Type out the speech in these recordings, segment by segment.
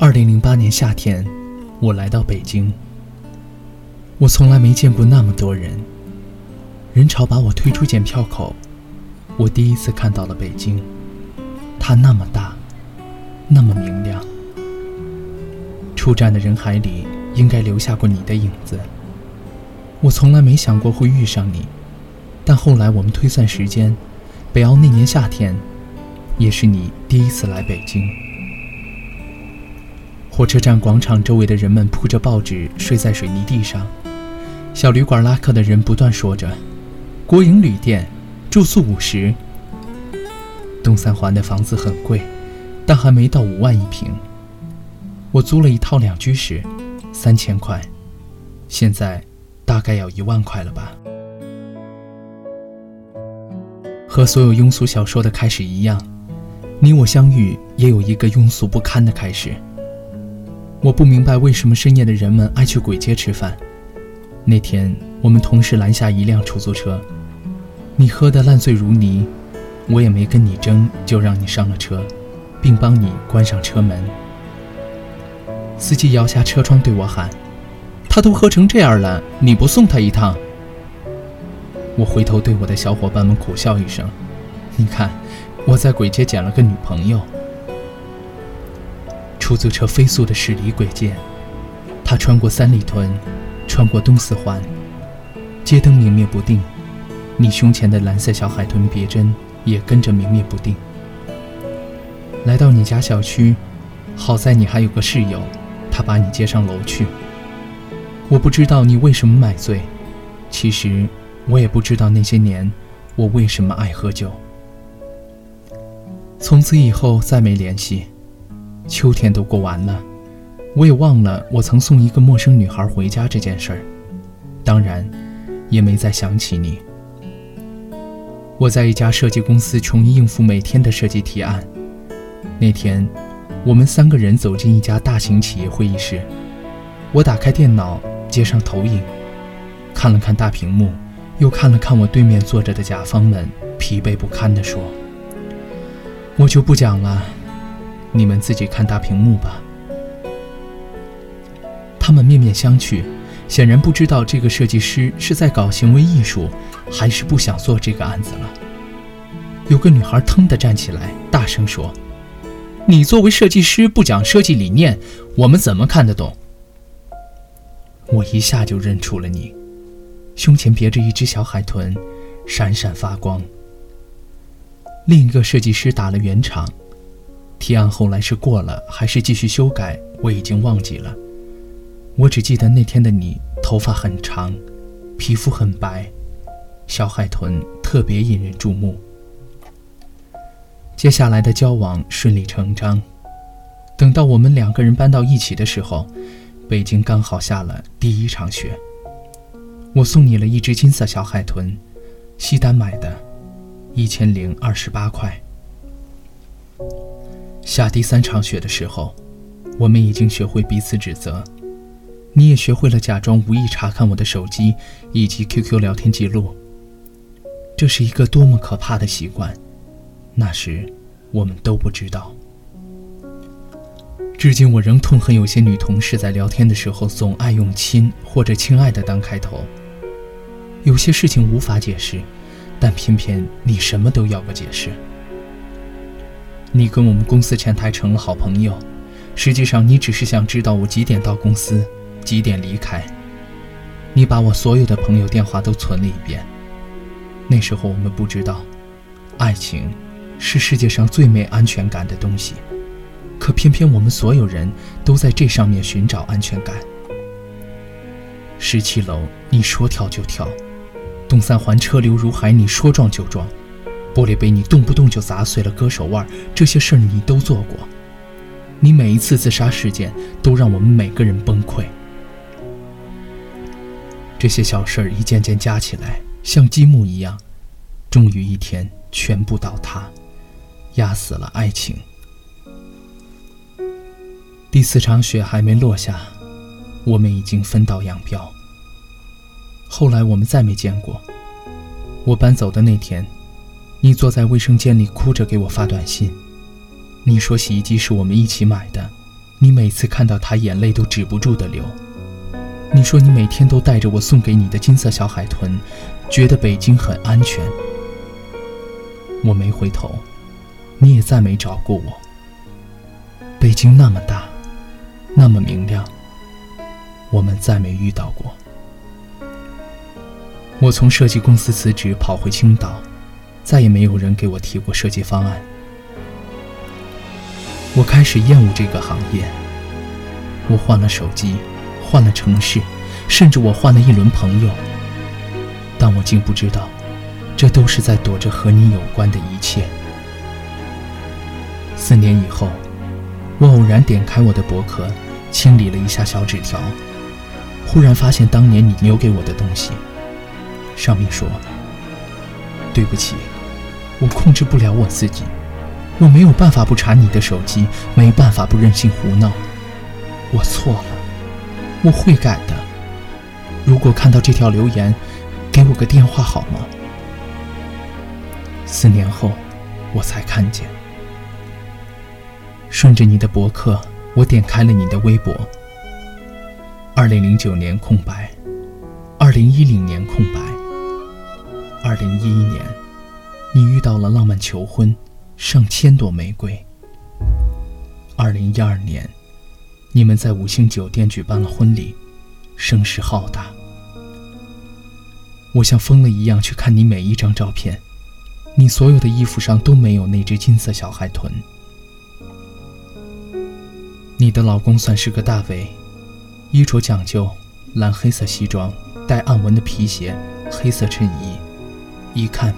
二零零八年夏天，我来到北京。我从来没见过那么多人，人潮把我推出检票口。我第一次看到了北京，它那么大，那么明亮。出站的人海里，应该留下过你的影子。我从来没想过会遇上你，但后来我们推算时间，北奥那年夏天，也是你第一次来北京。火车站广场周围的人们铺着报纸睡在水泥地上，小旅馆拉客的人不断说着：“国营旅店，住宿五十。”东三环的房子很贵，但还没到五万一平。我租了一套两居室，三千块，现在大概要一万块了吧。和所有庸俗小说的开始一样，你我相遇也有一个庸俗不堪的开始。我不明白为什么深夜的人们爱去鬼街吃饭。那天我们同时拦下一辆出租车，你喝得烂醉如泥，我也没跟你争，就让你上了车，并帮你关上车门。司机摇下车窗对我喊：“他都喝成这样了，你不送他一趟？”我回头对我的小伙伴们苦笑一声：“你看，我在鬼街捡了个女朋友。”出租车飞速的驶离轨街，它穿过三里屯，穿过东四环，街灯明灭不定，你胸前的蓝色小海豚别针也跟着明灭不定。来到你家小区，好在你还有个室友，他把你接上楼去。我不知道你为什么买醉，其实我也不知道那些年我为什么爱喝酒。从此以后再没联系。秋天都过完了，我也忘了我曾送一个陌生女孩回家这件事儿，当然，也没再想起你。我在一家设计公司穷于应付每天的设计提案。那天，我们三个人走进一家大型企业会议室，我打开电脑，接上投影，看了看大屏幕，又看了看我对面坐着的甲方们，疲惫不堪地说：“我就不讲了。”你们自己看大屏幕吧。他们面面相觑，显然不知道这个设计师是在搞行为艺术，还是不想做这个案子了。有个女孩腾地站起来，大声说：“你作为设计师不讲设计理念，我们怎么看得懂？”我一下就认出了你，胸前别着一只小海豚，闪闪发光。另一个设计师打了圆场。提案后来是过了还是继续修改，我已经忘记了。我只记得那天的你头发很长，皮肤很白，小海豚特别引人注目。接下来的交往顺理成章。等到我们两个人搬到一起的时候，北京刚好下了第一场雪。我送你了一只金色小海豚，西单买的，一千零二十八块。下第三场雪的时候，我们已经学会彼此指责，你也学会了假装无意查看我的手机以及 QQ 聊天记录。这是一个多么可怕的习惯，那时我们都不知道。至今我仍痛恨有些女同事在聊天的时候总爱用“亲”或者“亲爱的”当开头。有些事情无法解释，但偏偏你什么都要个解释。你跟我们公司前台成了好朋友，实际上你只是想知道我几点到公司，几点离开。你把我所有的朋友电话都存了一遍。那时候我们不知道，爱情是世界上最没安全感的东西，可偏偏我们所有人都在这上面寻找安全感。十七楼，你说跳就跳；东三环车流如海，你说撞就撞。玻璃杯，你动不动就砸碎了，割手腕，这些事儿你都做过。你每一次自杀事件都让我们每个人崩溃。这些小事儿一件件加起来，像积木一样，终于一天全部倒塌，压死了爱情。第四场雪还没落下，我们已经分道扬镳。后来我们再没见过。我搬走的那天。你坐在卫生间里哭着给我发短信，你说洗衣机是我们一起买的，你每次看到它，眼泪都止不住的流。你说你每天都带着我送给你的金色小海豚，觉得北京很安全。我没回头，你也再没找过我。北京那么大，那么明亮，我们再没遇到过。我从设计公司辞职，跑回青岛，再也没有人给我提过设计方案。我开始厌恶这个行业。我换了手机。换了城市，甚至我换了一轮朋友，但我竟不知道，这都是在躲着和你有关的一切。四年以后，我偶然点开我的博客，清理了一下小纸条，忽然发现当年你留给我的东西，上面说：“对不起，我控制不了我自己，我没有办法不查你的手机，没办法不任性胡闹，我错了。”我会改的。如果看到这条留言，给我个电话好吗？四年后，我才看见。顺着你的博客，我点开了你的微博。二零零九年空白，二零一零年空白，二零一一年，你遇到了浪漫求婚，上千朵玫瑰。二零一二年。你们在五星酒店举办了婚礼，声势浩大。我像疯了一样去看你每一张照片，你所有的衣服上都没有那只金色小海豚。你的老公算是个大 V，衣着讲究，蓝黑色西装，带暗纹的皮鞋，黑色衬衣，一看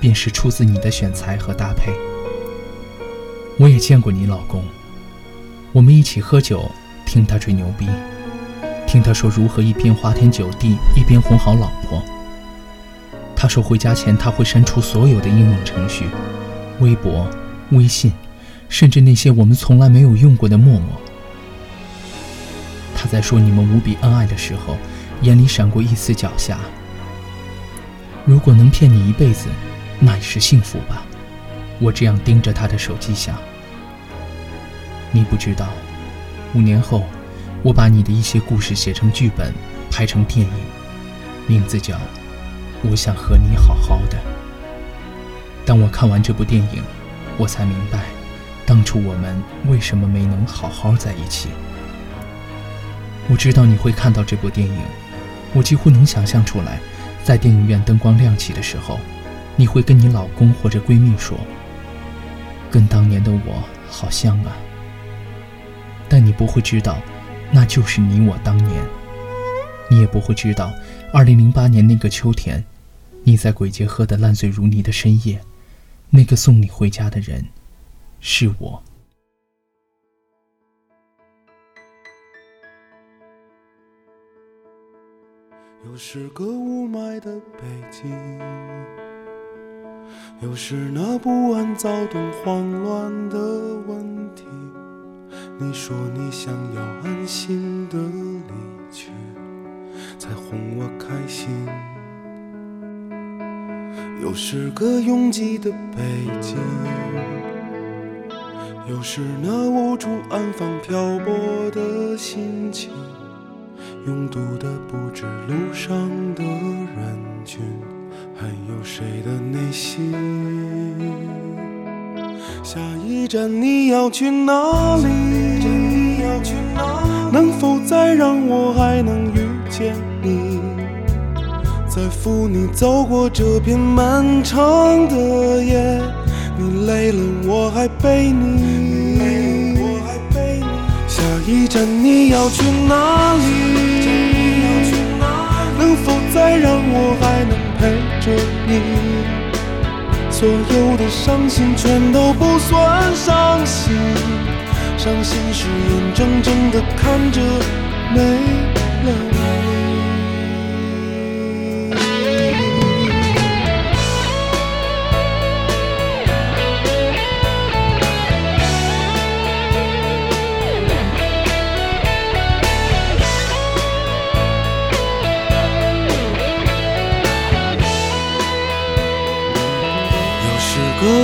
便是出自你的选材和搭配。我也见过你老公，我们一起喝酒。听他吹牛逼，听他说如何一边花天酒地一边哄好老婆。他说回家前他会删除所有的应用程序，微博、微信，甚至那些我们从来没有用过的陌陌。他在说你们无比恩爱的时候，眼里闪过一丝狡黠。如果能骗你一辈子，那也是幸福吧。我这样盯着他的手机想，你不知道。五年后，我把你的一些故事写成剧本，拍成电影，名字叫《我想和你好好的》。当我看完这部电影，我才明白，当初我们为什么没能好好在一起。我知道你会看到这部电影，我几乎能想象出来，在电影院灯光亮起的时候，你会跟你老公或者闺蜜说：“跟当年的我好像啊。”但你不会知道，那就是你我当年。你也不会知道，二零零八年那个秋天，你在鬼街喝得烂醉如泥的深夜，那个送你回家的人，是我。又是个雾霾的北京，又是那不安、躁动、慌乱的问题。你说你想要安心的离去，才哄我开心。又是个拥挤的北京，又是那无处安放漂泊的心情。拥堵的不止路上的人群，还有谁的内心？下一站你要去哪里？能否再让我还能遇见你？再扶你走过这片漫长的夜，你累了我还背你。下一站你要去哪里？能否再让我还能陪着你？所有的伤心全都不算伤心。伤心是眼睁睁的看着没了你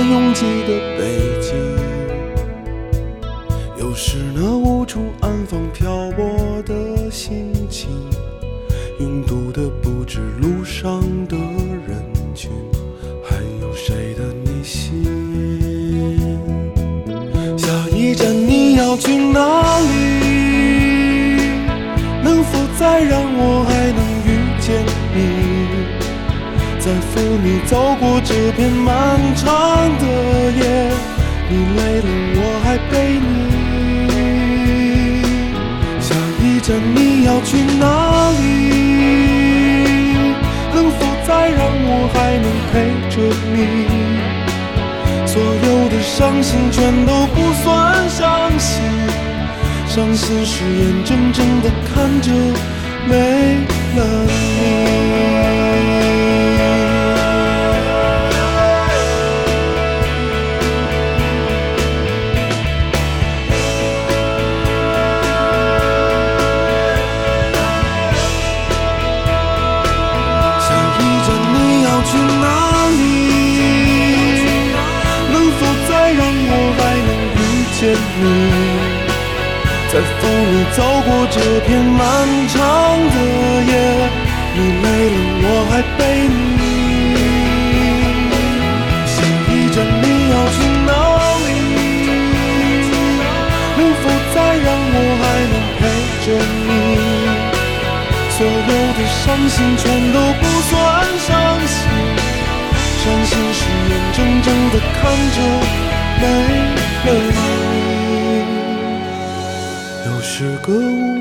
拥挤的北你走过这片漫长的夜，你累了我还陪你。下一站你要去哪里？能否再让我还能陪着你？所有的伤心全都不算伤心，伤心是眼睁睁的看着没了见你？在风里走过这片漫长的夜，你累了我还背你。下一站你要去哪里？能否再让我还能陪着你？所有的伤心全都不算伤心，伤心是眼睁睁的看着没了你。又是个无。